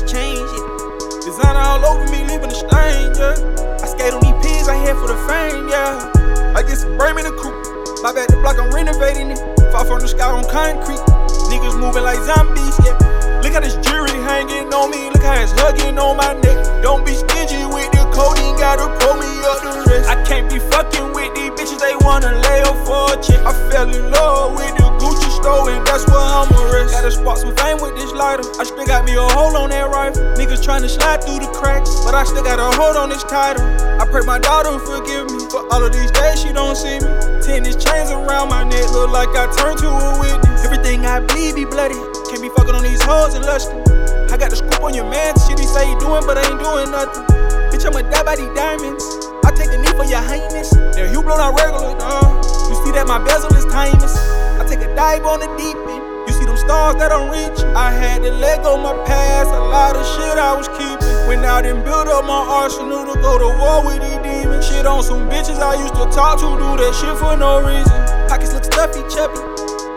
much change, yeah. Designer all over me, leaving a stain, yeah. I skate on these pins, I head for the fame, yeah. I get some bread in the coupe. My back the block, I'm renovating it. Fall from the sky on concrete. Niggas moving like zombies, yeah. Look how this jewelry hanging on me, look how it's hugging on my neck. Don't be stingy with the codeine, gotta pull me up the rest. I can't be fucking with these bitches, they wanna lay off for a chick. I fell in love with the Gucci store, and that's where I'ma rest. Gotta spot some lighter. I still got me a hold on that rifle. Niggas tryna slide through the cracks, but I still got a hold on this title. I pray my daughter forgive me for all of these days she don't see me. Tennis chains around my neck, look like I turned to a witness. Everything I bleed be bloody. Can't be fucking on these hoes and lusting. I got the scoop on your man, shit he say he doing, but I ain't doing nothing. Bitch, I'ma die by these diamonds. I take the knee for your highness. There, you blow not regular, dawg. You see that my bezel is timeless. I take a dive on the deep end. You see them stars that I'm reaching. I had to let go my past, a lot of shit I was keeping. Went out and built up my arsenal to go to war with these demons. Shit on some bitches I used to talk to, do that shit for no reason. Pockets look stuffy, chubby.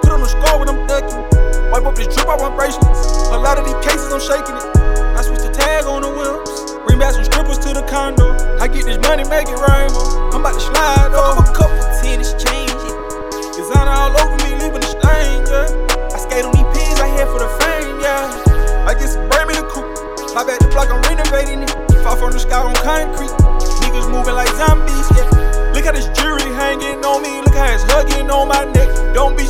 Put on the scar when I'm ducking. Wipe up this drip off my bracelets. A lot of these cases, I'm shaking it. I switch the tag on the wheels. Bring back some strippers to the condo. I get this money, make it rain. I'm about to slide over a couple tennis My back the block, I'm renovating it. Fall from the sky on concrete. Niggas moving like zombies. Yeah. Look how this jewelry hanging on me. Look how it's hugging on my neck. Don't be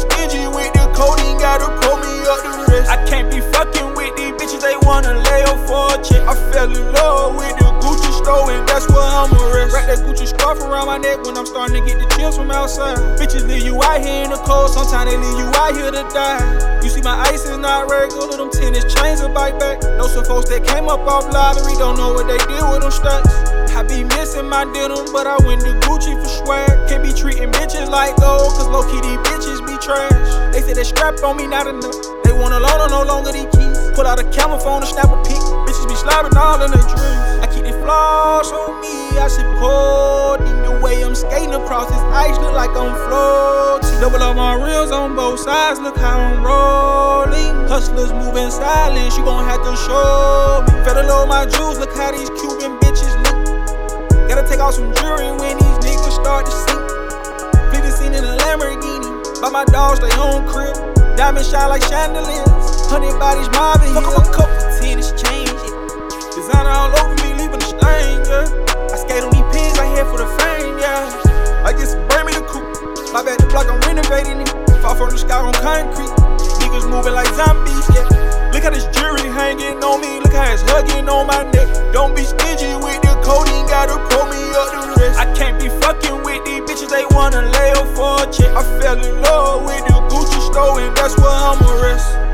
neck when I'm starting to get the chills from outside. Bitches leave you out here in the cold, sometimes they leave you out here to die. You see, my ice is not regular, them tennis chains will bite back. Know some folks that came up off lottery, don't know what they did with them stacks. I be missing my denim, but I went to Gucci for swag. Can't be treating bitches like gold, cause low key these bitches be trash. They say they strapped on me, not enough. They want a loan, no longer these keys. Pull out a camera phone and snap a pic. Bitches be slobbing all in their dreams. I keep the flaws on me, I in the way I'm skating across this ice, look like I'm floating. Double up my reels on both sides, look how I'm rolling. Hustlers moving silent, you gon' have to show me. Federal load my jewels, look how these Cuban bitches look. Gotta take off some jewelry when these niggas start to sink. Fleet the scene in a Lamborghini. By my dogs, they own crib. Diamonds shine like chandeliers. Hundred bodies mobbing. Fuck up a couple tennis chains. Yeah. Designer all over me, My back the block, I'm renovating it. Fall from the sky on concrete. Niggas moving like zombies. Yeah. Look how this jewelry hanging on me. Look how it's hugging on my neck. Don't be stingy with the codeine, gotta pull me up the rest. I can't be fucking with these bitches, they wanna lay up for a check. I fell in love with the Gucci store, and that's where I'ma rest.